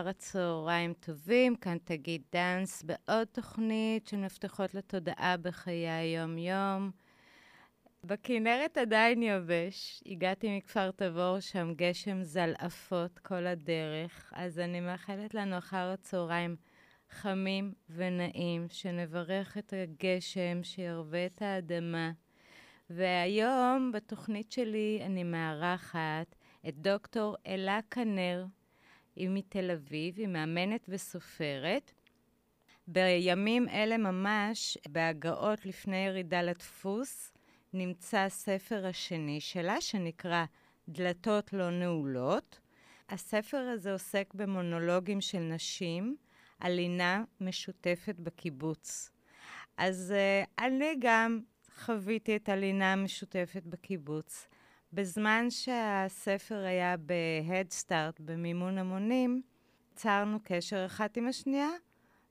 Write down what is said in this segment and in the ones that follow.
אחר הצהריים טובים, כאן תגיד דאנס בעוד תוכנית של מפתחות לתודעה בחיי היום-יום. בכנרת עדיין יבש, הגעתי מכפר תבור, שם גשם זלעפות כל הדרך, אז אני מאחלת לנו אחר הצהריים חמים ונעים, שנברך את הגשם, שירווה את האדמה. והיום בתוכנית שלי אני מארחת את דוקטור אלה כנר, היא מתל אביב, היא מאמנת וסופרת. בימים אלה ממש, בהגעות לפני ירידה לדפוס, נמצא הספר השני שלה, שנקרא דלתות לא נעולות. הספר הזה עוסק במונולוגים של נשים על משותפת בקיבוץ. אז uh, אני גם חוויתי את הלינה המשותפת בקיבוץ. בזמן שהספר היה ב-Head Start, במימון המונים, יצרנו קשר אחת עם השנייה.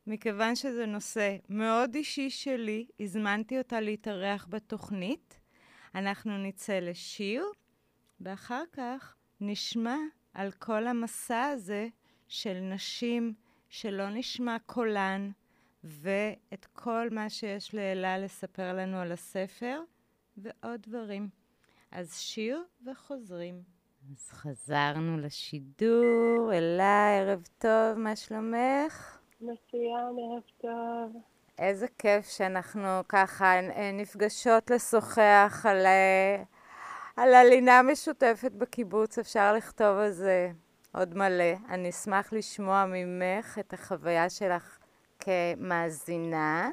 מכיוון שזה נושא מאוד אישי שלי, הזמנתי אותה להתארח בתוכנית. אנחנו נצא לשיר, ואחר כך נשמע על כל המסע הזה של נשים שלא נשמע קולן, ואת כל מה שיש לאלה לספר לנו על הספר, ועוד דברים. אז שיר וחוזרים. אז חזרנו לשידור. אלה, ערב טוב, מה שלומך? מצוין, ערב טוב. איזה כיף שאנחנו ככה נפגשות לשוחח על, על הלינה משותפת בקיבוץ. אפשר לכתוב על זה עוד מלא. אני אשמח לשמוע ממך את החוויה שלך כמאזינה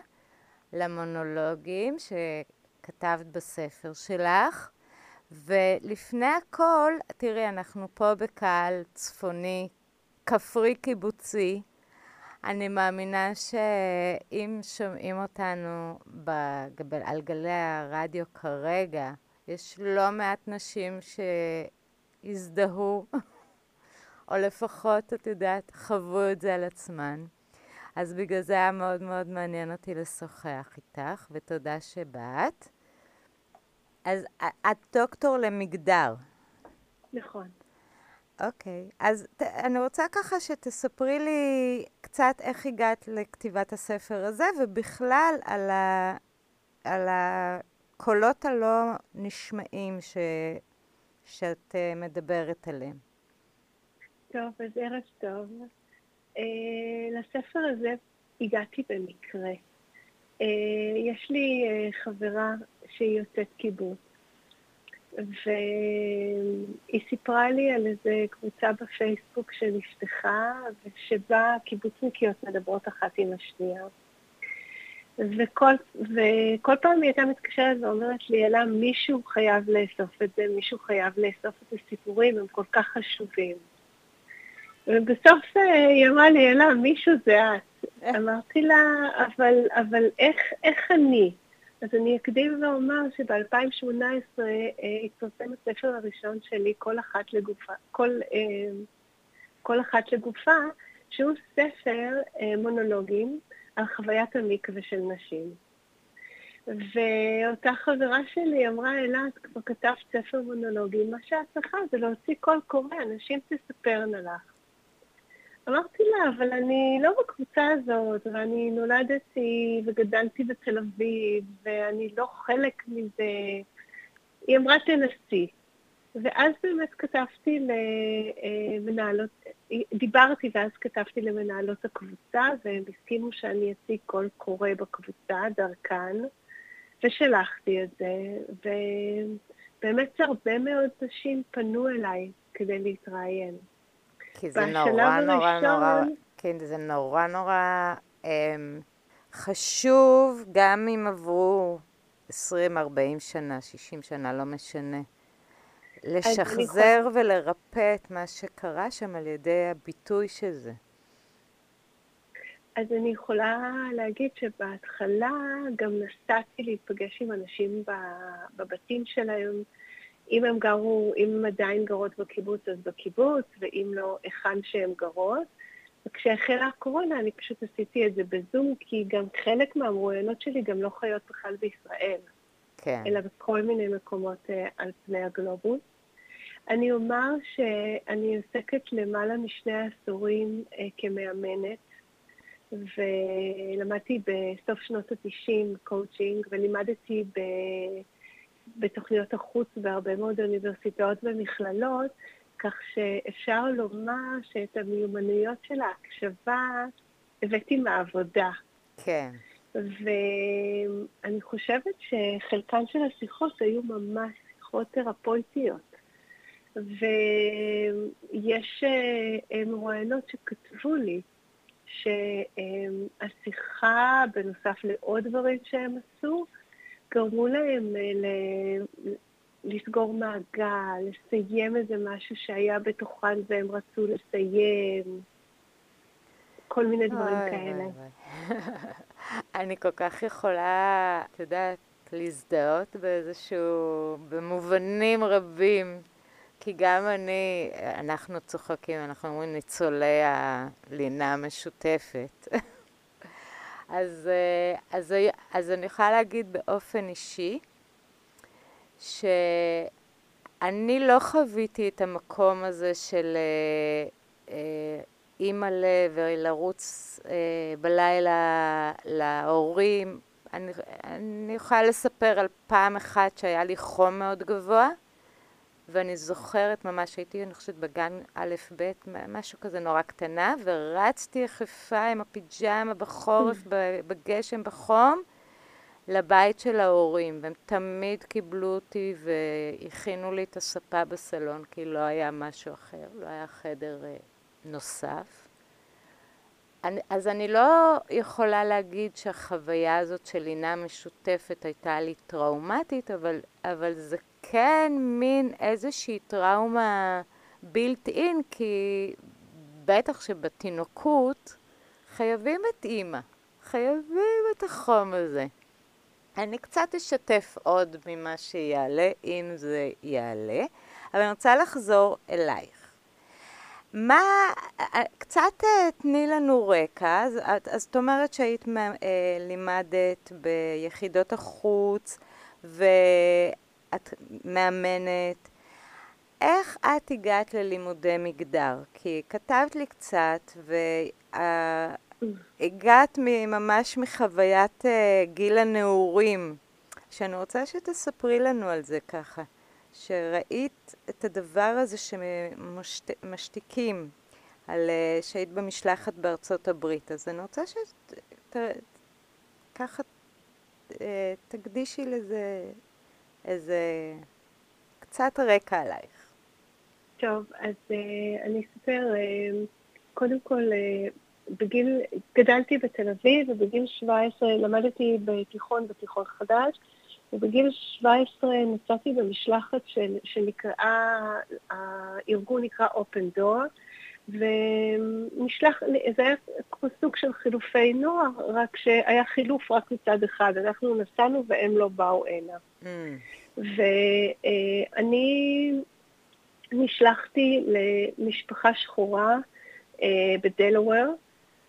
למונולוגים שכתבת בספר שלך. ולפני הכל, תראי, אנחנו פה בקהל צפוני, כפרי קיבוצי. אני מאמינה שאם שומעים אותנו בגבל, על גלי הרדיו כרגע, יש לא מעט נשים שהזדהו, או לפחות, את יודעת, חוו את זה על עצמן. אז בגלל זה היה מאוד מאוד מעניין אותי לשוחח איתך, ותודה שבאת. אז את דוקטור למגדר. נכון. אוקיי, okay. אז ת, אני רוצה ככה שתספרי לי קצת איך הגעת לכתיבת הספר הזה, ובכלל על, ה, על הקולות הלא נשמעים ש, שאת uh, מדברת עליהם. טוב, אז ערב טוב. Uh, לספר הזה הגעתי במקרה. Uh, יש לי uh, חברה שהיא יוצאת קיבוץ. והיא סיפרה לי על איזו קבוצה בפייסבוק שנפתחה, ושבה קיבוצניקיות מדברות אחת עם השנייה. וכל, וכל פעם היא הייתה מתקשרת ואומרת לי, אלה, מישהו חייב לאסוף את זה, מישהו חייב לאסוף את הסיפורים, הם כל כך חשובים. ובסוף אה, היא אמרה לי, אלה, מישהו זה את. אמרתי לה, אבל, אבל איך, איך אני? אז אני אקדים ואומר שב-2018 אה, התפרסם הספר הראשון שלי, כל אחת לגופה, כל, אה, כל אחת לגופה, שהוא ספר אה, מונולוגים על חוויית המקווה של נשים. ואותה חברה שלי אמרה, אלה, את כבר כתבת ספר מונולוגים, מה שאת צריכה זה להוציא קול קורא, אנשים תספרנה לך. אמרתי לה, אבל אני לא בקבוצה הזאת, ואני נולדתי וגדלתי בתל אביב, ואני לא חלק מזה. היא אמרה, תנסי. ואז באמת כתבתי למנהלות, דיברתי ואז כתבתי למנהלות הקבוצה, והם הסכימו שאני אציג קול קורא בקבוצה דרכן, ושלחתי את זה, ובאמת הרבה מאוד נשים פנו אליי כדי להתראיין. כי זה נורא נורא נורא, כן, זה נורא נורא אמ, חשוב, גם אם עברו 20, 40 שנה, 60 שנה, לא משנה. לשחזר ולרפא את מה שקרה שם על ידי הביטוי של זה. אז אני יכולה להגיד שבהתחלה גם נסעתי להיפגש עם אנשים בבתים שלהם, אם הם גרו, אם הם עדיין גרות בקיבוץ, אז בקיבוץ, ואם לא, היכן שהן גרות. וכשהחלה הקורונה, אני פשוט עשיתי את זה בזום, כי גם חלק מהמרואיינות שלי גם לא חיות בכלל בישראל. כן. אלא בכל מיני מקומות אה, על פני הגלובוס. אני אומר שאני עוסקת למעלה משני עשורים אה, כמאמנת, ולמדתי בסוף שנות ה-90 קואוצ'ינג, ולימדתי ב... בתוכניות החוץ בהרבה מאוד אוניברסיטאות ומכללות, כך שאפשר לומר שאת המיומנויות של ההקשבה הבאתי מהעבודה. כן. ואני חושבת שחלקן של השיחות היו ממש שיחות תרפויטיות. ויש אה, מרואיינות שכתבו לי שהשיחה, בנוסף לעוד דברים שהם עשו, גרמו להם אה, לסגור מעגל, לסיים איזה משהו שהיה בתוכן והם רצו לסיים, כל מיני דברים כאלה. אני כל כך יכולה, את יודעת, להזדהות באיזשהו, במובנים רבים, כי גם אני, אנחנו צוחקים, אנחנו אומרים ניצולי הלינה המשותפת. אז, אה, אז, אז אני יכולה להגיד באופן אישי, שאני לא חוויתי את המקום הזה של אה, אה, אימא'לה ולרוץ אה, בלילה להורים. אני, אני יכולה לספר על פעם אחת שהיה לי חום מאוד גבוה, ואני זוכרת ממש, הייתי, אני חושבת, בגן א'-ב', משהו כזה נורא קטנה, ורצתי יחפה עם הפיג'מה בחורף, בגשם, בחום, לבית של ההורים, והם תמיד קיבלו אותי והכינו לי את הספה בסלון, כי לא היה משהו אחר, לא היה חדר אה, נוסף. אני, אז אני לא יכולה להגיד שהחוויה הזאת של לינה משותפת הייתה לי טראומטית, אבל, אבל זה כן מין איזושהי טראומה בילט אין, כי בטח שבתינוקות חייבים את אימא, חייבים את החום הזה. אני קצת אשתף עוד ממה שיעלה, אם זה יעלה, אבל אני רוצה לחזור אלייך. מה, קצת אה, תני לנו רקע, אז, אז את אומרת שהיית אה, לימדת ביחידות החוץ ואת מאמנת. איך את הגעת ללימודי מגדר? כי כתבת לי קצת, וה... הגעת ממש מחוויית uh, גיל הנעורים, שאני רוצה שתספרי לנו על זה ככה, שראית את הדבר הזה שמשתיקים, על uh, שהיית במשלחת בארצות הברית, אז אני רוצה שככה uh, תקדישי לזה איזה קצת רקע עלייך. טוב, אז uh, אני אספר, uh, קודם כל, uh, בגיל, גדלתי בתל אביב, ובגיל 17 למדתי בתיכון, בתיכון חדש, ובגיל 17 נסעתי במשלחת של, שנקראה, הארגון נקרא Open Door, ונשלח, זה היה כמו סוג של חילופי נוער, רק שהיה חילוף רק מצד אחד, אנחנו נסענו והם לא באו הנה. Mm. ואני נשלחתי למשפחה שחורה אה, בדלוור,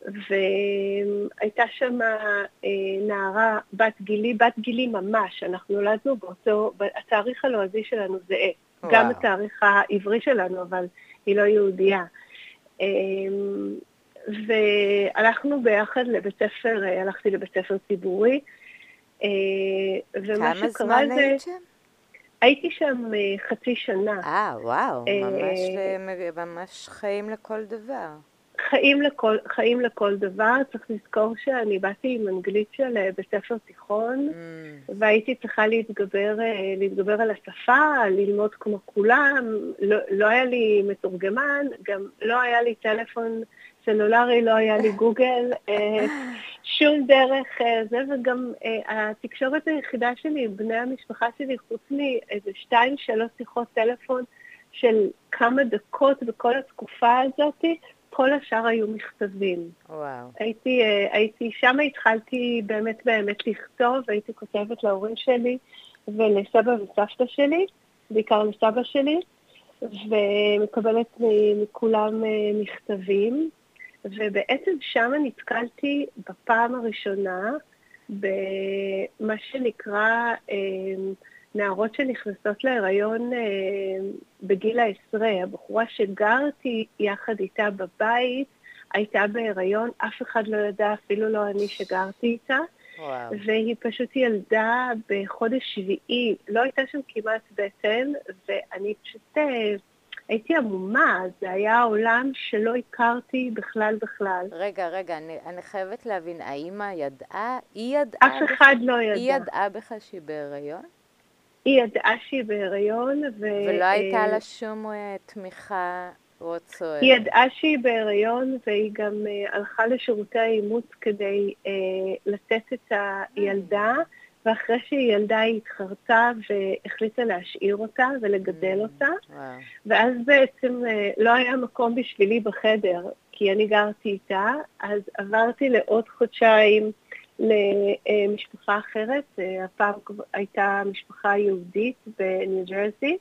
והייתה שם אה, נערה בת גילי, בת גילי ממש, אנחנו נולדנו באותו, התאריך הלועזי שלנו זהה. גם התאריך העברי שלנו, אבל היא לא יהודייה. אה, והלכנו ביחד לבית ספר, אה, הלכתי לבית ספר ציבורי. ומה כמה זמן היית שם? הייתי שם חצי שנה. אה, וואו, ממש, ממש חיים לכל דבר. חיים לכל, חיים לכל דבר, צריך לזכור שאני באתי עם אנגלית של אה, בית ספר תיכון, mm. והייתי צריכה להתגבר, אה, להתגבר על השפה, ללמוד כמו כולם, לא, לא היה לי מתורגמן, גם לא היה לי טלפון סלולרי, לא היה לי גוגל, אה, שום דרך זה, וגם התקשורת היחידה שלי עם בני המשפחה שלי, חוץ מאיזה שתיים, שלוש שיחות טלפון של כמה דקות בכל התקופה הזאתי, כל השאר היו מכתבים. וואו. הייתי, אה, הייתי, שם התחלתי באמת באמת לכתוב, הייתי כותבת להורים שלי ולסבא וסבתא שלי, בעיקר לסבא שלי, ומקבלת מכולם אה, מכתבים, ובעצם שם נתקלתי בפעם הראשונה במה שנקרא אה, נערות שנכנסות להיריון אה, בגיל העשרה. הבחורה שגרתי יחד איתה בבית הייתה בהיריון, אף אחד לא ידע, אפילו לא אני שגרתי איתה. וואו. והיא פשוט ילדה בחודש שביעי, לא הייתה שם כמעט בטן, ואני פשוט אה, הייתי עמומה, זה היה עולם שלא הכרתי בכלל בכלל. רגע, רגע, אני, אני חייבת להבין, האימא ידעה? היא ידעה? אף אחד לא היא ידע. ידעה בכלל שהיא בהיריון? היא ידעה שהיא בהיריון, ו... ולא הייתה אה, לה שום אה, תמיכה whatsoever. היא ידעה שהיא בהיריון, והיא גם uh, הלכה לשירותי האימוץ כדי לתת את הילדה, ואחרי שהיא ילדה היא התחרטה והחליטה להשאיר אותה ולגדל Mm. אותה. ואז בעצם לא היה מקום בשבילי בחדר, כי אני גרתי איתה, אז עברתי לעוד חודשיים למשפחה אחרת, uh, הפעם הייתה משפחה יהודית בניו ג'רזי,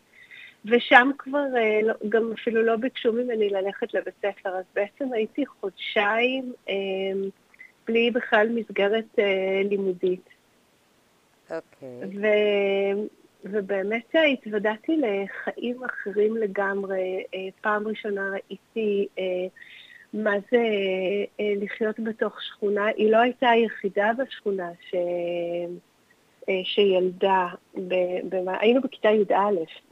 ושם כבר אה, לא, גם אפילו לא ביקשו ממני ללכת לבית ספר, אז בעצם הייתי חודשיים אה, בלי בכלל מסגרת אה, לימודית. אוקיי. ו, ובאמת אה, התוודעתי לחיים אחרים לגמרי. אה, פעם ראשונה ראיתי אה, מה זה אה, לחיות בתוך שכונה. היא לא הייתה היחידה בשכונה ש... אה, שילדה, ב, ב, היינו בכיתה י"א,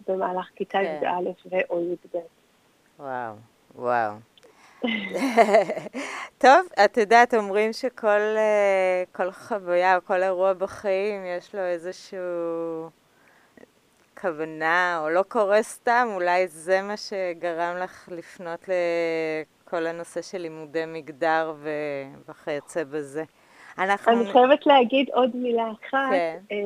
במהלך כיתה כן. י"א ו- או י"ב. וואו, וואו. טוב, את יודעת, אומרים שכל אה, כל חוויה או כל אירוע בחיים יש לו איזשהו כוונה, או לא קורה סתם, אולי זה מה שגרם לך לפנות לכל הנושא של לימודי מגדר ו- וכיוצא בזה. אנחנו... אני חייבת להגיד עוד מילה אחת. כן. אה,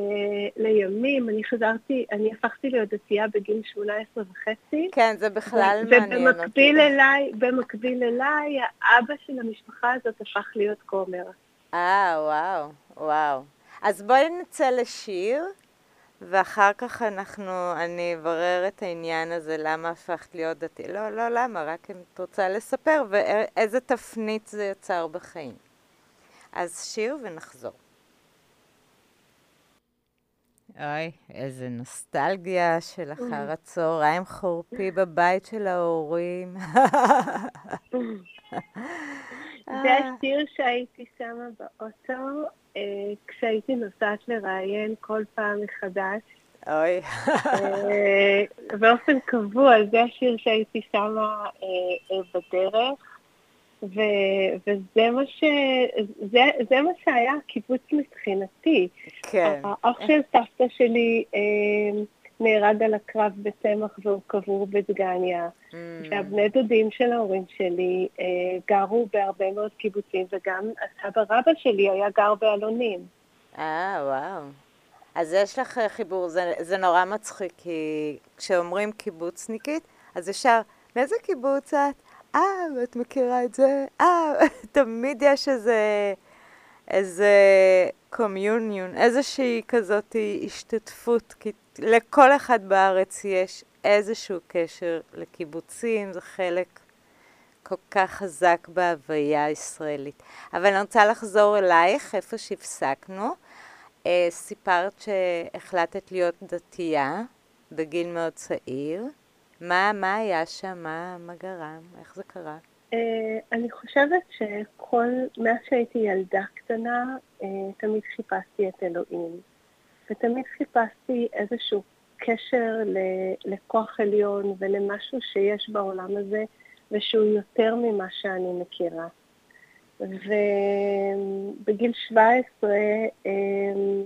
לימים, אני חזרתי, אני הפכתי להיות דתייה בגיל 18 וחצי. כן, זה בכלל מעניין אותי. ובמקביל אליי, במקביל אליי, האבא של המשפחה הזאת הפך להיות כומר. אה, וואו, וואו. אז בואי נצא לשיר, ואחר כך אנחנו, אני אברר את העניין הזה, למה הפכת להיות דתי. לא, לא למה, רק אם את רוצה לספר, ואיזה תפנית זה יצר בחיים. אז שיר ונחזור. אוי, איזה נוסטלגיה של אחר הצהריים חורפי בבית של ההורים. זה השיר שהייתי שמה באוטו אה, כשהייתי נוסעת לראיין כל פעם מחדש. אוי. אה, באופן קבוע, זה השיר שהייתי שמה אה, אה, בדרך, ו- וזה מה, ש... זה, זה מה שהיה הקיבוץ מבחינתי. כן. האח של סבתא שלי אה, נהרג על הקרב בצמח והוא קבור בדגניה. Mm, והבני דודים של ההורים שלי אה, גרו בהרבה מאוד קיבוצים, וגם הסבא רבא שלי היה גר באלונים. אה, וואו. אז יש לך אה, חיבור, זה, זה נורא מצחיק, כי כשאומרים קיבוצניקית, אז ישר, מאיזה קיבוץ את? אה, ואת מכירה את זה? אה, תמיד יש איזה, איזה קומיוניון, איזושהי כזאת השתתפות, כי לכל אחד בארץ יש איזשהו קשר לקיבוצים, זה חלק כל כך חזק בהוויה הישראלית. אבל אני רוצה לחזור אלייך, איפה שהפסקנו. אה, סיפרת שהחלטת להיות דתייה בגיל מאוד צעיר. מה, מה היה שם? מה, מה גרם? איך זה קרה? אה, אני חושבת שכל, מאז שהייתי ילדה קטנה, אה, תמיד חיפשתי את אלוהים. ותמיד חיפשתי איזשהו קשר לכוח עליון ולמשהו שיש בעולם הזה, ושהוא יותר ממה שאני מכירה. ובגיל 17, אמ,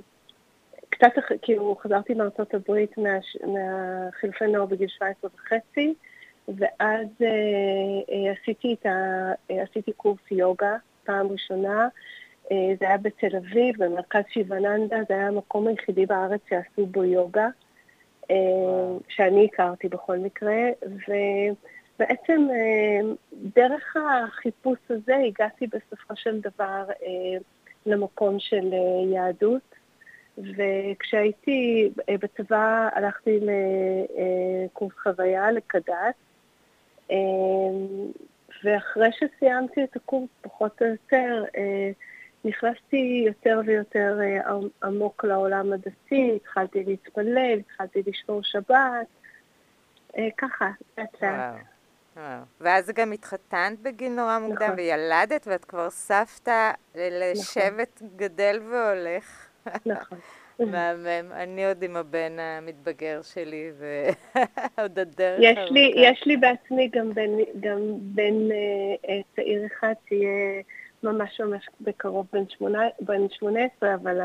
קצת, אח- כאילו, חזרתי מארצות הברית מה- מהחילופי נוער בגיל 17 וחצי, ואז אה, אה, עשיתי, ה, אה, עשיתי קורס יוגה פעם ראשונה. אה, זה היה בתל אביב, במרכז שיבננדה, זה היה המקום היחידי בארץ שעשו בו יוגה, אה. שאני הכרתי בכל מקרה, ובעצם אה, דרך החיפוש הזה הגעתי בסופו של דבר למקום של יהדות, וכשהייתי בצבא הלכתי לקורס חוויה, לקד"ץ, ואחרי שסיימתי את הקורס, פחות או יותר, נכנסתי יותר ויותר אה, עמוק לעולם הדתי, התחלתי להתפלל, התחלתי לשמור שבת, אה, ככה, לאט לאט. ואז גם התחתנת בגיל נורא מוקדם, נכון. וילדת, ואת כבר סבתא לשבט נכון. גדל והולך. נכון. מהמם. אני עוד עם הבן המתבגר שלי, ועוד הדרך יש לי, יש לי בעצמי גם בן, גם בן אה, אה, צעיר אחד שיהיה ממש ממש בקרוב בן, שמונה, בן 18, אבל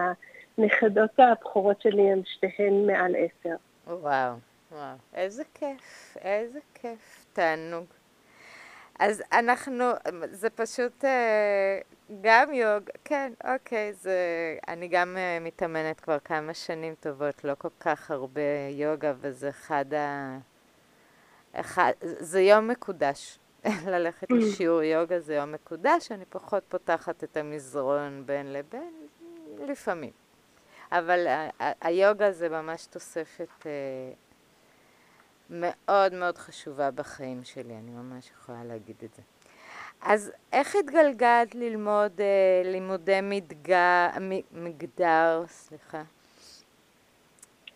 הנכדות הבכורות שלי הן שתיהן מעל עשר. וואו, וואו. איזה כיף, איזה כיף. תענוג. אז אנחנו, זה פשוט אה, גם יוג, כן, אוקיי, זה, אני גם אה, מתאמנת כבר כמה שנים טובות, לא כל כך הרבה יוגה, וזה אחד ה... אחד, זה יום מקודש. ללכת לשיעור יוגה זה יום מקודש, אני פחות פותחת את המזרון בין לבין, לפעמים. אבל היוגה זה ממש תוספת אה, מאוד מאוד חשובה בחיים שלי, אני ממש יכולה להגיד את זה. אז איך התגלגלת ללמוד אה, לימודי מדגר, מגדר, סליחה?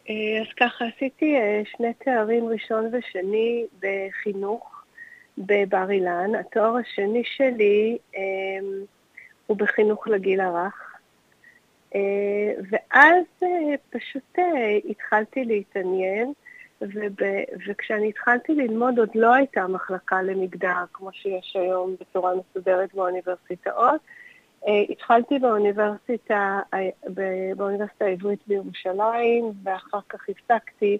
אה, אז ככה, עשיתי אה, שני תארים ראשון ושני בחינוך בבר אילן. התואר השני שלי אה, הוא בחינוך לגיל הרך. אה, ואז אה, פשוט אה, התחלתי להתעניין. וב, וכשאני התחלתי ללמוד עוד לא הייתה מחלקה למגדר כמו שיש היום בצורה מסודרת באוניברסיטאות. התחלתי באוניברסיטה, באוניברסיטה העברית בירושלים, ואחר כך הפסקתי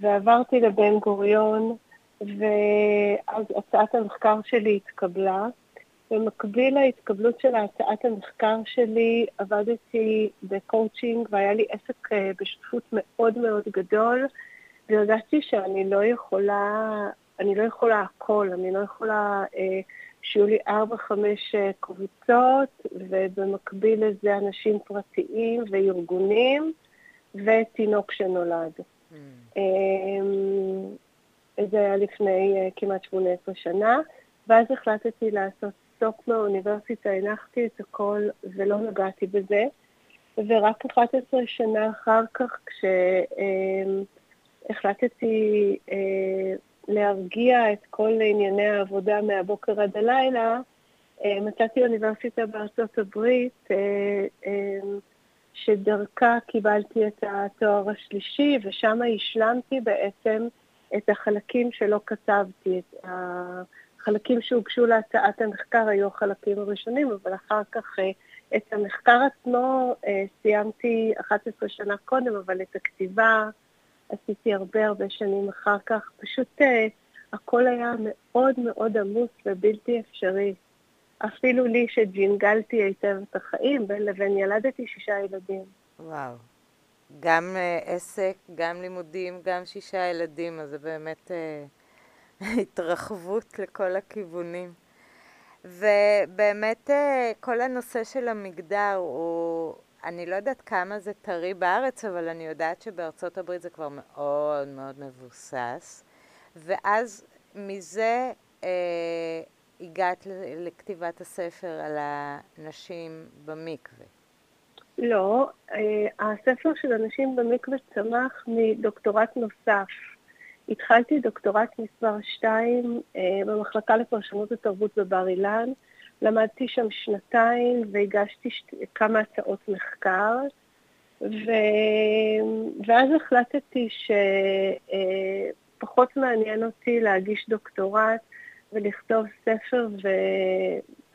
ועברתי לבן גוריון, ואז הצעת המחקר שלי התקבלה. במקביל להתקבלות של הצעת המחקר שלי, עבדתי בקואוצ'ינג והיה לי עסק אה, בשותפות מאוד מאוד גדול. והרגשתי שאני לא יכולה, אני לא יכולה הכל, אני לא יכולה אה, שיהיו לי ארבע, חמש אה, קבוצות, ובמקביל לזה אנשים פרטיים וארגונים, ותינוק שנולד. Mm. אה, זה היה לפני אה, כמעט 18 שנה, ואז החלטתי לעשות סטופ מהאוניברסיטה, הנחתי את הכל ולא נגעתי בזה, ורק 11 שנה אחר כך, כש... אה, החלטתי אה, להרגיע את כל ענייני העבודה מהבוקר עד הלילה, אה, מצאתי אוניברסיטה בארצות הברית, אה, שדרכה קיבלתי את התואר השלישי, ושם השלמתי בעצם את החלקים שלא כתבתי. את החלקים שהוגשו להצעת המחקר היו החלקים הראשונים, אבל אחר כך אה, את המחקר עצמו אה, סיימתי 11 שנה קודם, אבל את הכתיבה עשיתי הרבה הרבה שנים אחר כך. פשוט uh, הכל היה מאוד מאוד עמוס ובלתי אפשרי. אפילו לי שג'ינגלתי היטב את החיים, בין לבין ילדתי שישה ילדים. וואו. גם uh, עסק, גם לימודים, גם שישה ילדים, אז זה באמת uh, התרחבות לכל הכיוונים. ובאמת uh, כל הנושא של המגדר הוא אני לא יודעת כמה זה טרי בארץ, אבל אני יודעת שבארצות הברית זה כבר מאוד מאוד מבוסס. ואז מזה אה, הגעת לכתיבת הספר על הנשים במקווה. לא, אה, הספר של הנשים במקווה צמח מדוקטורט נוסף. התחלתי דוקטורט מספר 2 אה, במחלקה לפרשנות ותרבות בבר אילן. למדתי שם שנתיים והגשתי שת... כמה הצעות מחקר, ו... ואז החלטתי שפחות מעניין אותי להגיש דוקטורט ולכתוב ספר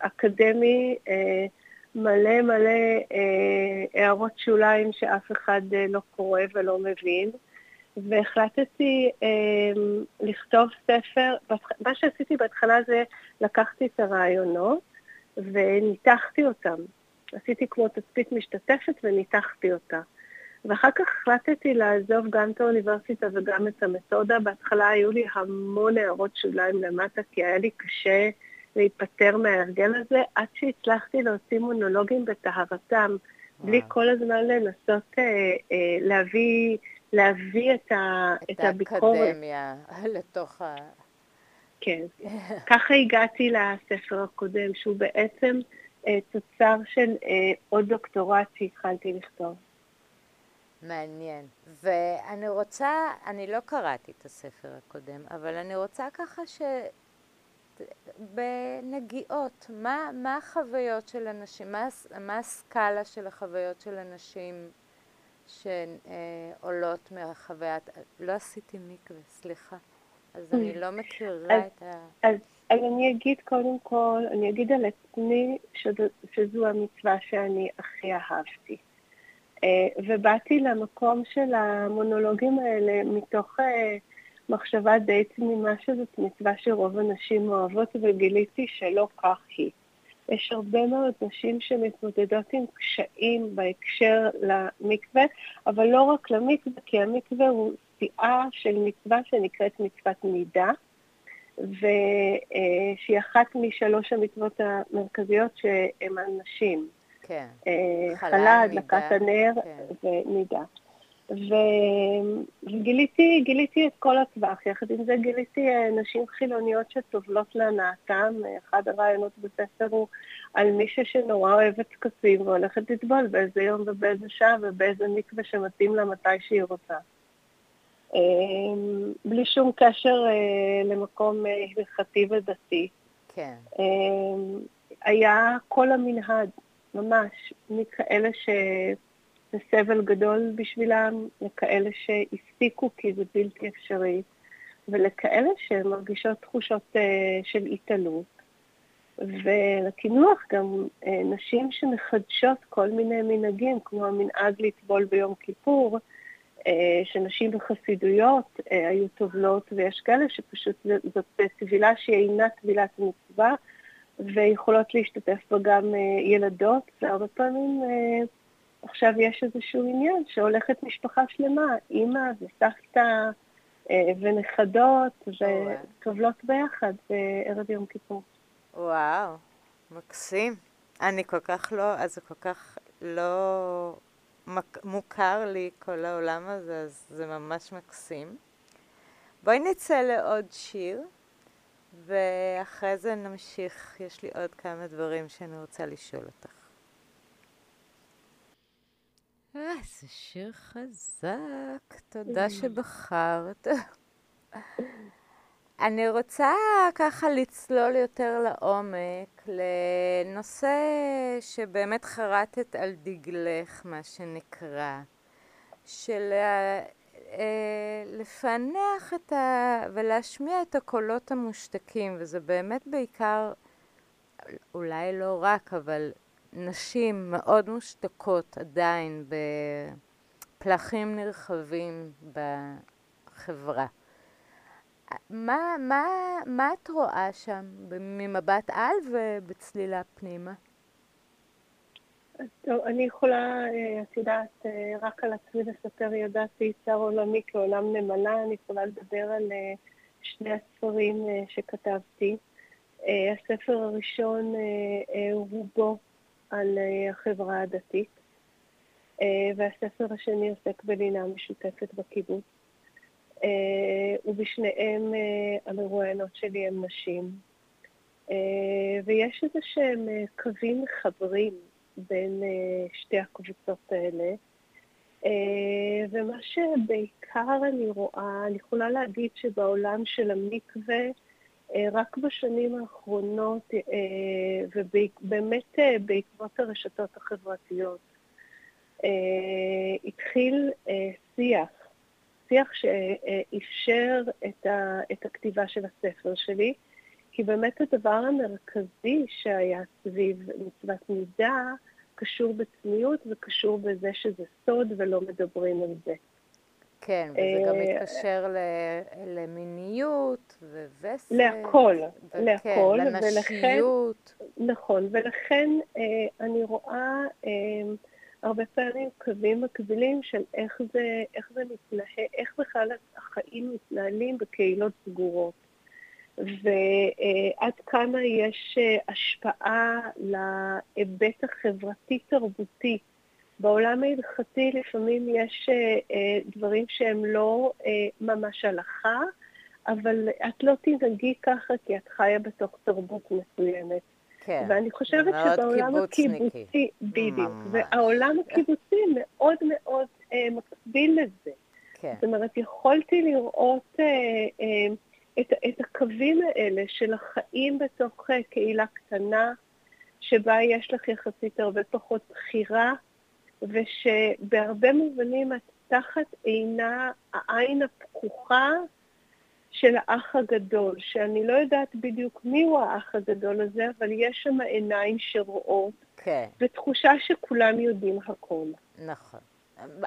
ואקדמי אה, מלא מלא אה, הערות שוליים שאף אחד אה, לא קורא ולא מבין. והחלטתי אה, לכתוב ספר, מה שעשיתי בהתחלה זה לקחתי את הרעיונות וניתחתי אותם. עשיתי כמו תצפית משתתפת וניתחתי אותה. ואחר כך החלטתי לעזוב גם את האוניברסיטה וגם את המתודה. בהתחלה היו לי המון הערות שוליים למטה, כי היה לי קשה להיפטר מההרגל הזה, עד שהצלחתי להוציא מונולוגים בטהרתם, בלי כל הזמן לנסות אה, אה, להביא, להביא את, ה, את, את הביקורת. את האקדמיה לתוך כן. ככה הגעתי לספר הקודם, שהוא בעצם תוצר של עוד דוקטורט שהתחלתי לכתוב. מעניין. ואני רוצה, אני לא קראתי את הספר הקודם, אבל אני רוצה ככה ש... בנגיעות, מה, מה החוויות של אנשים, מה, מה הסקאלה של החוויות של אנשים שעולות מהחוויית, לא עשיתי מקווה, סליחה, אז אני לא מכירה אז, את ה... אז, אז אני אגיד קודם כל, אני אגיד על עצמי שזו, שזו המצווה שאני הכי אהבתי. אה, ובאתי למקום של המונולוגים האלה מתוך אה, מחשבה די תמימה שזאת מצווה שרוב הנשים אוהבות, וגיליתי שלא כך היא. יש הרבה מאוד נשים שמתמודדות עם קשיים בהקשר למקווה, אבל לא רק למקווה, כי המקווה הוא שיאה של מצווה שנקראת מצוות מידה, ושהיא אחת משלוש המצוות המרכזיות שהן על נשים. כן. אה, חלה, הדלקת הנר כן. ומידה. וגיליתי גיליתי את כל הטווח. יחד עם זה גיליתי אה, נשים חילוניות שטובלות להנאתם. אחד הרעיונות בספר הוא על מישהי שנורא אוהבת טקסים והולכת לטבול באיזה יום ובאיזה שעה ובאיזה מקווה שמתאים לה מתי שהיא רוצה. אה, בלי שום קשר למקום הלכתי ודתי. כן. היה כל המנהד. ממש, מכאלה שזה סבל גדול בשבילם, לכאלה שהפסיקו כי זה בלתי אפשרי, ולכאלה שמרגישות תחושות uh, של התעלות. ולקינוח גם uh, נשים שמחדשות כל מיני מנהגים, כמו המנהג לטבול ביום כיפור, uh, שנשים בחסידויות uh, היו טובלות, ויש כאלה שפשוט זאת טבילה שהיא אינה טבילת מצווה, ויכולות להשתתף בה גם אה, ילדות, והרבה פעמים אה, עכשיו יש איזשהו עניין שהולכת משפחה שלמה, אימא וסבתא אה, ונכדות, וטובלות ביחד בערב יום כיפור. וואו, מקסים. אני כל כך לא, אז זה כל כך לא מוכר לי כל העולם הזה, אז זה ממש מקסים. בואי נצא לעוד שיר. ואחרי זה נמשיך, יש לי עוד כמה דברים שאני רוצה לשאול אותך. אה, איזה שיר חזק, תודה שבחרת. אני רוצה ככה לצלול יותר לעומק לנושא שבאמת חרטת על דגלך, מה שנקרא, של אה, לפענח את ה... ולהשמיע את הקולות המושתקים, וזה באמת בעיקר, אולי לא רק, אבל נשים מאוד מושתקות עדיין בפלחים נרחבים בחברה. מה, מה, מה את רואה שם ממבט על ובצלילה פנימה? טוב, אני יכולה, אה, את יודעת, אה, רק על עצמי לספר ידעתי צר עולמי כעולם נמלה, אני יכולה לדבר על אה, שני הספרים שכתבתי. הספר הראשון רובו על החברה הדתית, והספר השני עוסק בלינה משותפת בקיבוץ. ובשניהם המרואיינות שלי הם נשים. ויש איזה שהם קווים מחברים בין אה, שתי הקבוצות האלה. אה, ומה שבעיקר אני רואה, אני יכולה להגיד שבעולם של המקווה, אה, רק בשנים האחרונות, ובאמת בעקבות הרשתות החברתיות, התחיל שיח, שיח שאפשר את הכתיבה של הספר שלי, כי באמת הדבר המרכזי שהיה סביב מצוות מידה קשור בצניעות וקשור בזה שזה סוד ולא מדברים על זה. כן, וזה גם אה, מתקשר למיניות ווסת. להכל, להכל. לנשיות. נכון, ולכן אה, אני רואה אה, הרבה פעמים קווים מקבילים של איך זה, איך זה מתנהל, איך בכלל החיים מתנהלים בקהילות סגורות. ועד כמה יש השפעה להיבט החברתי-תרבותי. בעולם ההלכתי לפעמים יש אה, אה, דברים שהם לא ממש הלכה, אבל את לא תנהגי ככה כי את חיה בתוך תרבות מסוימת. כן, ואני חושבת שבעולם הקיבוצי, בדיוק, והעולם הקיבוצי מאוד מאוד אה, מקביל לזה. כן. זאת אומרת, יכולתי לראות אה, אה, את, את הקווים האלה של החיים בתוך אה, קהילה קטנה, שבה יש לך יחסית הרבה פחות בחירה, ושבהרבה מובנים את תחת עינה העין הפקוחה של האח הגדול, שאני לא יודעת בדיוק מיהו האח הגדול הזה, אבל יש שם עיניים שרואות, כן. ותחושה שכולם יודעים הכל. נכון.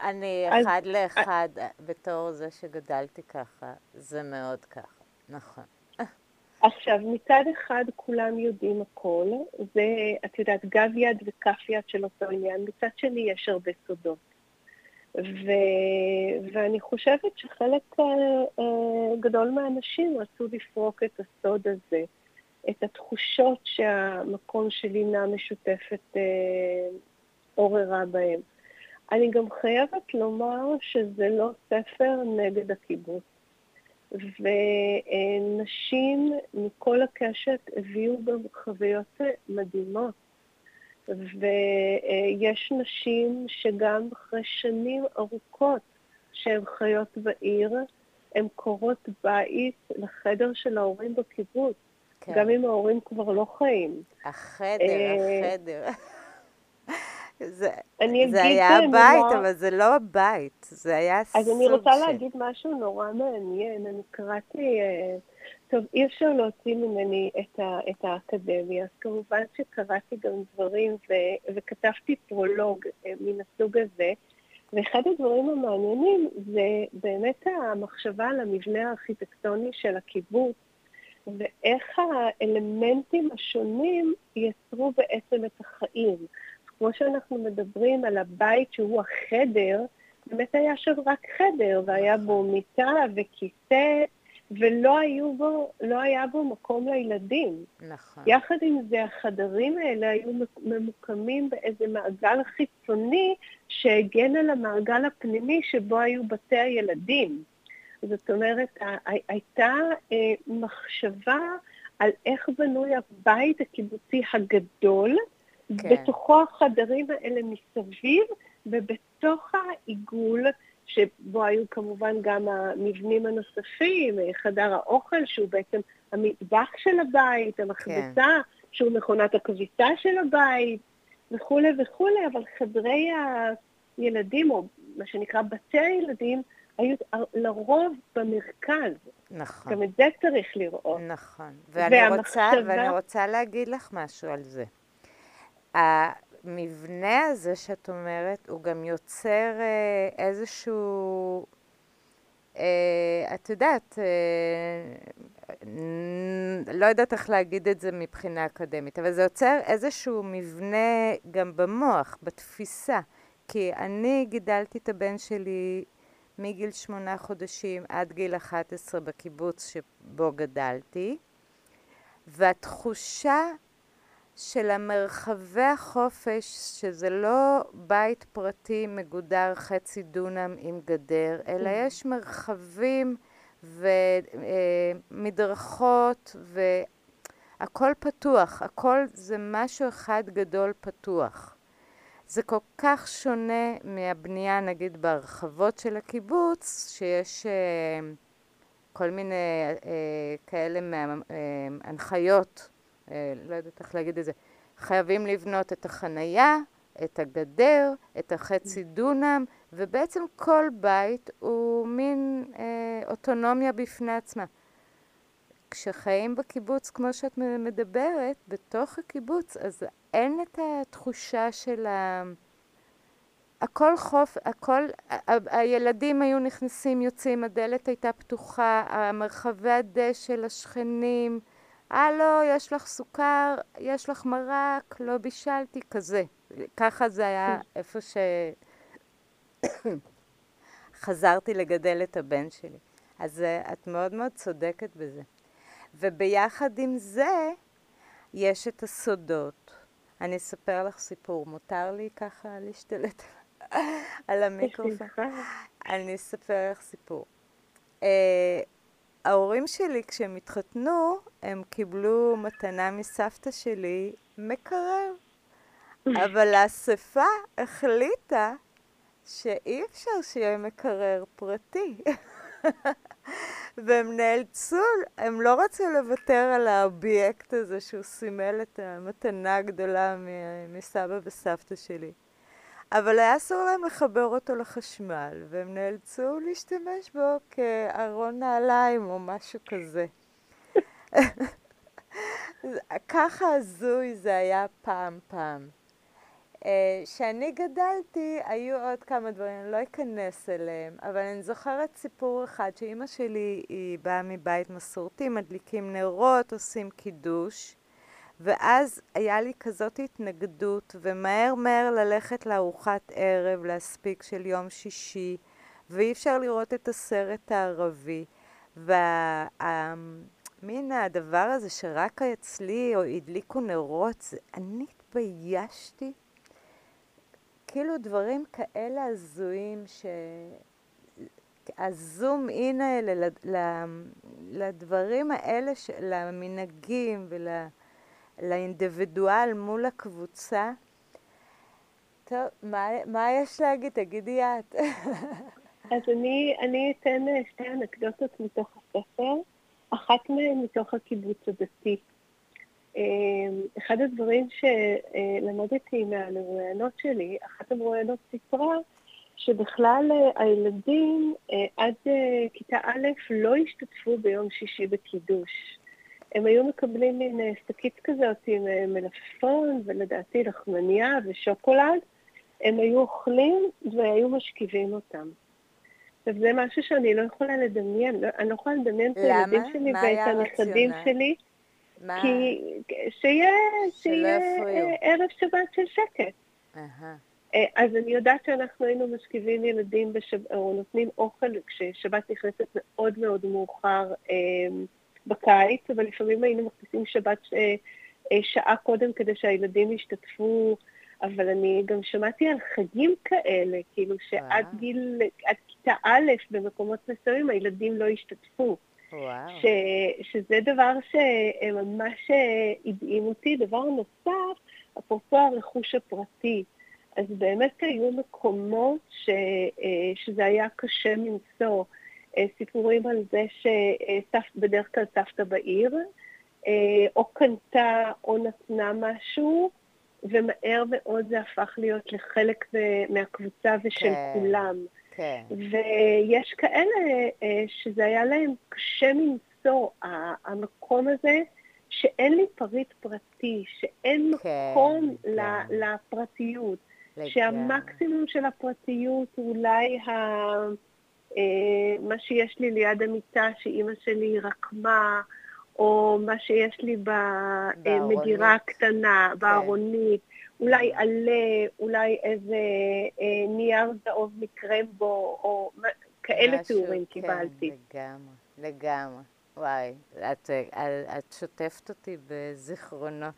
אני אז, אחד לאחד, I... בתור זה שגדלתי ככה, זה מאוד ככה, נכון. עכשיו, מצד אחד כולם יודעים הכל, זה, את יודעת, גב יד וכף יד של אותו עניין, מצד שני יש הרבה סודות. ו... ואני חושבת שחלק uh, uh, גדול מהאנשים רצו לפרוק את הסוד הזה, את התחושות שהמקום של לינה משותפת uh, עוררה בהם. אני גם חייבת לומר שזה לא ספר נגד הקיבוץ. ונשים מכל הקשת הביאו גם חוויות מדהימות. ויש נשים שגם אחרי שנים ארוכות שהן חיות בעיר, הן קורות בית לחדר של ההורים בקיבוץ, כן. גם אם ההורים כבר לא חיים. החדר, אה, החדר. זה, זה היה הבית, נורא... אבל זה לא הבית, זה היה סוג של... אז אני רוצה ש... להגיד משהו נורא מעניין. אני קראתי... אה, טוב, אי אפשר להוציא ממני את, ה, את האקדמיה, אז כמובן שקראתי גם דברים ו, וכתבתי פרולוג אה, מן הסוג הזה, ואחד הדברים המעניינים זה באמת המחשבה על המבנה הארכיטקטוני של הקיבוץ, ואיך האלמנטים השונים יצרו בעצם את החיים. כמו שאנחנו מדברים על הבית שהוא החדר, באמת היה שם רק חדר, והיה בו מיטה וכיסא ולא היו בו, לא היה בו מקום לילדים. נכון. יחד עם זה, החדרים האלה היו ממוקמים באיזה מעגל חיצוני שהגן על המעגל הפנימי שבו היו בתי הילדים. זאת אומרת, הייתה אה, מחשבה על איך בנוי הבית הקיבוצי הגדול, כן. בתוכו החדרים האלה מסביב, ובתוך העיגול שבו היו כמובן גם המבנים הנוספים, חדר האוכל, שהוא בעצם המטבח של הבית, המכבסה, כן. שהוא מכונת הכביסה של הבית, וכולי וכולי, אבל חדרי הילדים, או מה שנקרא בתי הילדים, היו לרוב במרכז. נכון. גם את זה צריך לראות. נכון. ואני, והמחשבה... רוצה, ואני רוצה להגיד לך משהו על זה. המבנה הזה שאת אומרת, הוא גם יוצר אה, איזשהו, אה, את יודעת, אה, לא יודעת איך להגיד את זה מבחינה אקדמית, אבל זה יוצר איזשהו מבנה גם במוח, בתפיסה. כי אני גידלתי את הבן שלי מגיל שמונה חודשים עד גיל 11 בקיבוץ שבו גדלתי, והתחושה של המרחבי החופש, שזה לא בית פרטי מגודר חצי דונם עם גדר, אלא mm. יש מרחבים ומדרכות והכל פתוח, הכל זה משהו אחד גדול פתוח. זה כל כך שונה מהבנייה נגיד בהרחבות של הקיבוץ, שיש uh, כל מיני uh, כאלה הנחיות אה, לא יודעת איך להגיד את זה, חייבים לבנות את החנייה, את הגדר, את החצי דונם, ובעצם כל בית הוא מין אה, אוטונומיה בפני עצמה. כשחיים בקיבוץ, כמו שאת מדברת, בתוך הקיבוץ, אז אין את התחושה של ה... הכל חוף, הכל, ה- הילדים היו נכנסים, יוצאים, הדלת הייתה פתוחה, המרחבי הדשא לשכנים, הלו, יש לך סוכר, יש לך מרק, לא בישלתי, כזה. ככה זה היה איפה שחזרתי לגדל את הבן שלי. אז uh, את מאוד מאוד צודקת בזה. וביחד עם זה, יש את הסודות. אני אספר לך סיפור. מותר לי ככה להשתלט על המיקרופון? אני אספר לך סיפור. Uh, ההורים שלי, כשהם התחתנו, הם קיבלו מתנה מסבתא שלי מקרר. אבל האספה החליטה שאי אפשר שיהיה מקרר פרטי. והם נאלצו, הם לא רצו לוותר על האובייקט הזה שהוא סימל את המתנה הגדולה מסבא וסבתא שלי. אבל היה אסור להם לחבר אותו לחשמל, והם נאלצו להשתמש בו כארון נעליים או משהו כזה. ככה הזוי זה היה פעם פעם. כשאני גדלתי, היו עוד כמה דברים, אני לא אכנס אליהם, אבל אני זוכרת סיפור אחד, שאימא שלי היא באה מבית מסורתי, מדליקים נרות, עושים קידוש, ואז היה לי כזאת התנגדות, ומהר מהר ללכת לארוחת ערב, להספיק של יום שישי, ואי אפשר לראות את הסרט הערבי. ומין הדבר הזה שרק אצלי, או הדליקו נרות, זה, אני התביישתי. כאילו דברים כאלה הזויים, ש... הזום אין האלה לדברים האלה, ש... למנהגים ול... לאינדיבידואל מול הקבוצה. טוב, מה, מה יש להגיד? תגידי את. אז אני, אני אתן אה, שתי אנקדוטות מתוך הספר, אחת מהן מתוך הקיבוץ הדתי. אה, אחד הדברים שלמדתי מהמרואיינות שלי, אחת המרואיינות סיפרה שבכלל אה, הילדים עד כיתה א' לא השתתפו ביום שישי בקידוש. הם היו מקבלים מין אה, שקית כזאת עם אה, מלפפון ולדעתי לחמניה ושוקולד, הם היו אוכלים והיו משכיבים אותם. עכשיו, זה משהו שאני לא יכולה לדמיין, לא, אני לא יכולה לדמיין את הילדים שלי ואת הנכדים שלי. מה? כי שיהיה, שיהיה אה, ערב שבת של שקט. Uh-huh. אז אני יודעת שאנחנו היינו משכיבים ילדים בשב... או נותנים אוכל כששבת נכנסת מאוד מאוד מאוחר. בקיץ, אבל לפעמים היינו מכניסים שבת אה, אה, שעה קודם כדי שהילדים ישתתפו, אבל אני גם שמעתי על חגים כאלה, כאילו שעד גיל, עד כיתה א' במקומות מסוימים הילדים לא השתתפו. ש, שזה דבר שממש אה, הדהים אותי. דבר נוסף, אפרופו הרכוש הפרטי, אז באמת היו מקומות ש, שזה היה קשה מנשוא. אה, סיפורים על זה שבדרך כלל סבתא בעיר, אה, או קנתה או נתנה משהו, ומהר מאוד זה הפך להיות לחלק מהקבוצה ושל כן, כולם. כן. ויש כאלה אה, שזה היה להם קשה מנשוא, המקום הזה שאין לי פריט פרטי, שאין כן, מקום כן. לפרטיות, לגמרי. שהמקסימום של הפרטיות הוא אולי ה... אה, מה שיש לי ליד המיטה שאימא שלי רקמה, או מה שיש לי במגירה הקטנה, כן. בארונית, אולי כן. עלה, אולי איזה אה, נייר זהוב מקרמבו, או כאלה תיאורים כן, קיבלתי. לגמרי, לגמרי. וואי, את, את, את שוטפת אותי בזיכרונות.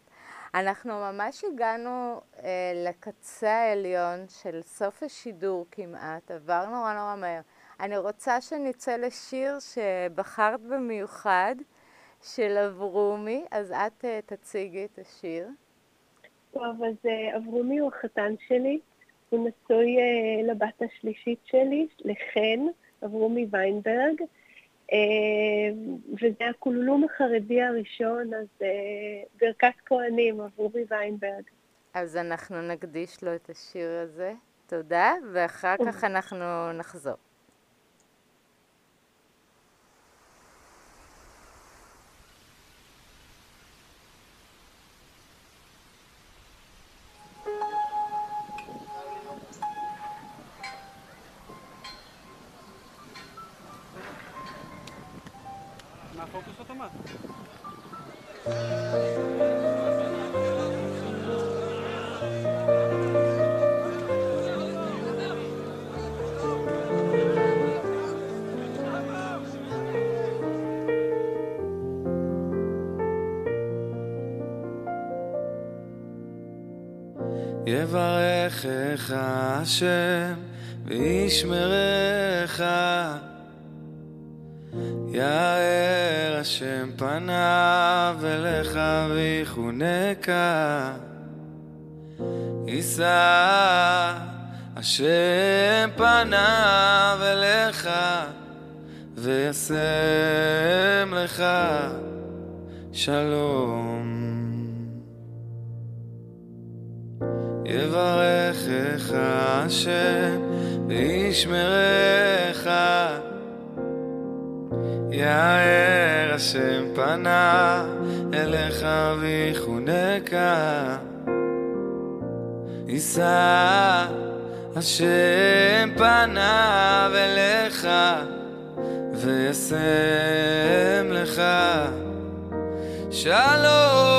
אנחנו ממש הגענו אה, לקצה העליון של סוף השידור כמעט, עבר נורא נורא מהר. אני רוצה שנצא לשיר שבחרת במיוחד, של אברומי, אז את uh, תציגי את השיר. טוב, אז uh, אברומי הוא החתן שלי, הוא נשוי uh, לבת השלישית שלי, לחן, אברומי ויינברג, וזה הקוללום החרדי הראשון, אז ברכת כהנים, אברומי ויינברג. אז אנחנו נקדיש לו את השיר הזה. תודה, ואחר כך אנחנו נחזור. השם וישמרך. יאר השם פניו אליך ויחונקה יישא השם פניו אליך וישם לך. שלום. יברכך השם וישמרך. יאר השם פנה אליך ויחונקה יישא השם פניו אליך וישם לך. שלום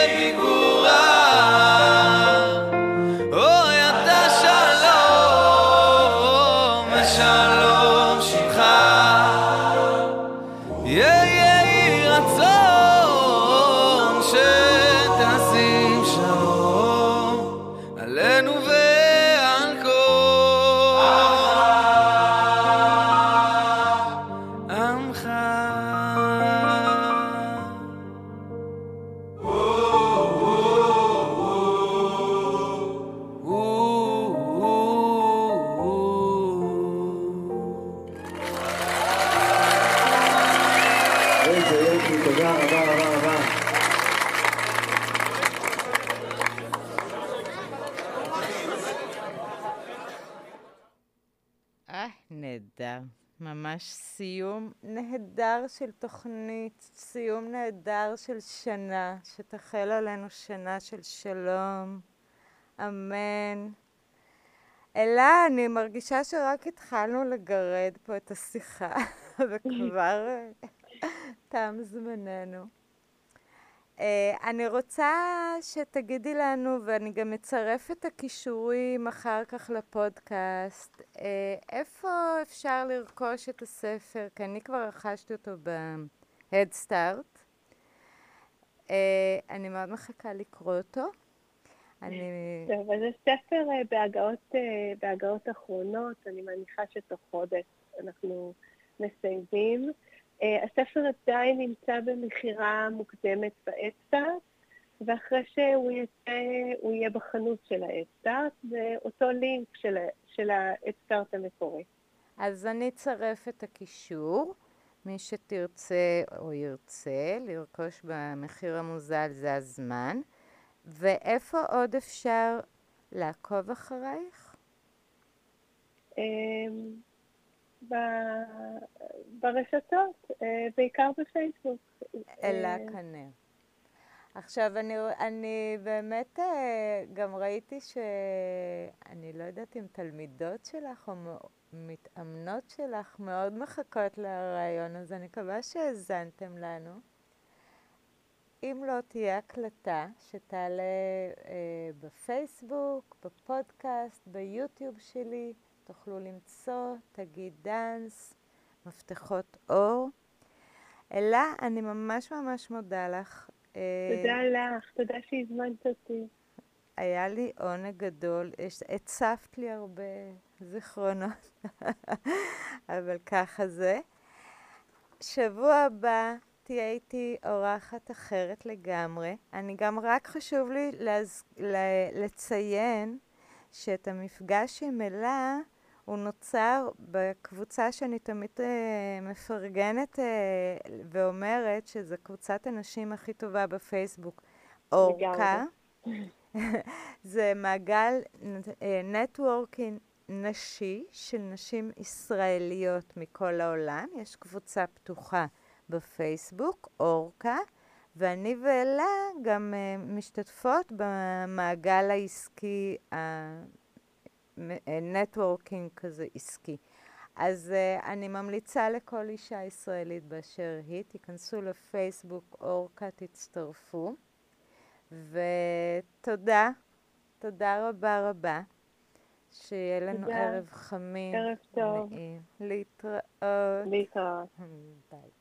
Savior. של תוכנית, סיום נהדר של שנה, שתחל עלינו שנה של שלום, אמן. אלה, אני מרגישה שרק התחלנו לגרד פה את השיחה, וכבר תם זמננו. Uh, אני רוצה שתגידי לנו, ואני גם אצרף את הכישורים אחר כך לפודקאסט, uh, איפה אפשר לרכוש את הספר? כי אני כבר רכשתי אותו ב-Head Start. Uh, אני מאוד מחכה לקרוא אותו. אני... טוב, אז הספר בהגעות, בהגעות אחרונות, אני מניחה שתוך חודש אנחנו מסיימים. אה, הספר עדיין נמצא במכירה מוקדמת באדסטארט, ואחרי שהוא יצא, הוא יהיה בחנות של האדסטארט, ואותו לינק של, של האדסטארט המקורי. אז אני אצרף את הקישור. מי שתרצה או ירצה לרכוש במחיר המוזל זה הזמן. ואיפה עוד אפשר לעקוב אחרייך? אמ, ברשתות, אה, בעיקר בפייסבוק. אלה כנר. עכשיו, אני, אני באמת אה, גם ראיתי ש... אני לא יודעת אם תלמידות שלך או מתאמנות שלך מאוד מחכות לרעיון הזה, אני מקווה שהאזנתם לנו. אם לא תהיה הקלטה שתעלה אה, בפייסבוק, בפודקאסט, ביוטיוב שלי, תוכלו למצוא, תגיד דאנס, מפתחות אור. אלה, אני ממש ממש מודה לך. אה, תודה לך, תודה שהזמנת אותי. היה לי עונג גדול, הצפת לי הרבה זיכרונות, אבל ככה זה. שבוע הבא תהיה איתי אורחת אחרת לגמרי. אני גם רק חשוב לי לז... לציין שאת המפגש עם אלה הוא נוצר בקבוצה שאני תמיד uh, מפרגנת uh, ואומרת שזו קבוצת הנשים הכי טובה בפייסבוק. אורכה. זה מעגל נטוורקינג נשי של נשים ישראליות מכל העולם. יש קבוצה פתוחה בפייסבוק, אורכה, ואני ואלה גם uh, משתתפות במעגל העסקי, נטוורקינג כזה עסקי. אז uh, אני ממליצה לכל אישה ישראלית באשר היא, תיכנסו לפייסבוק אורכה, תצטרפו. ותודה, תודה רבה רבה. שיהיה לנו תודה. ערב חמים. ערב טוב. להתראות. להתראות. ביי.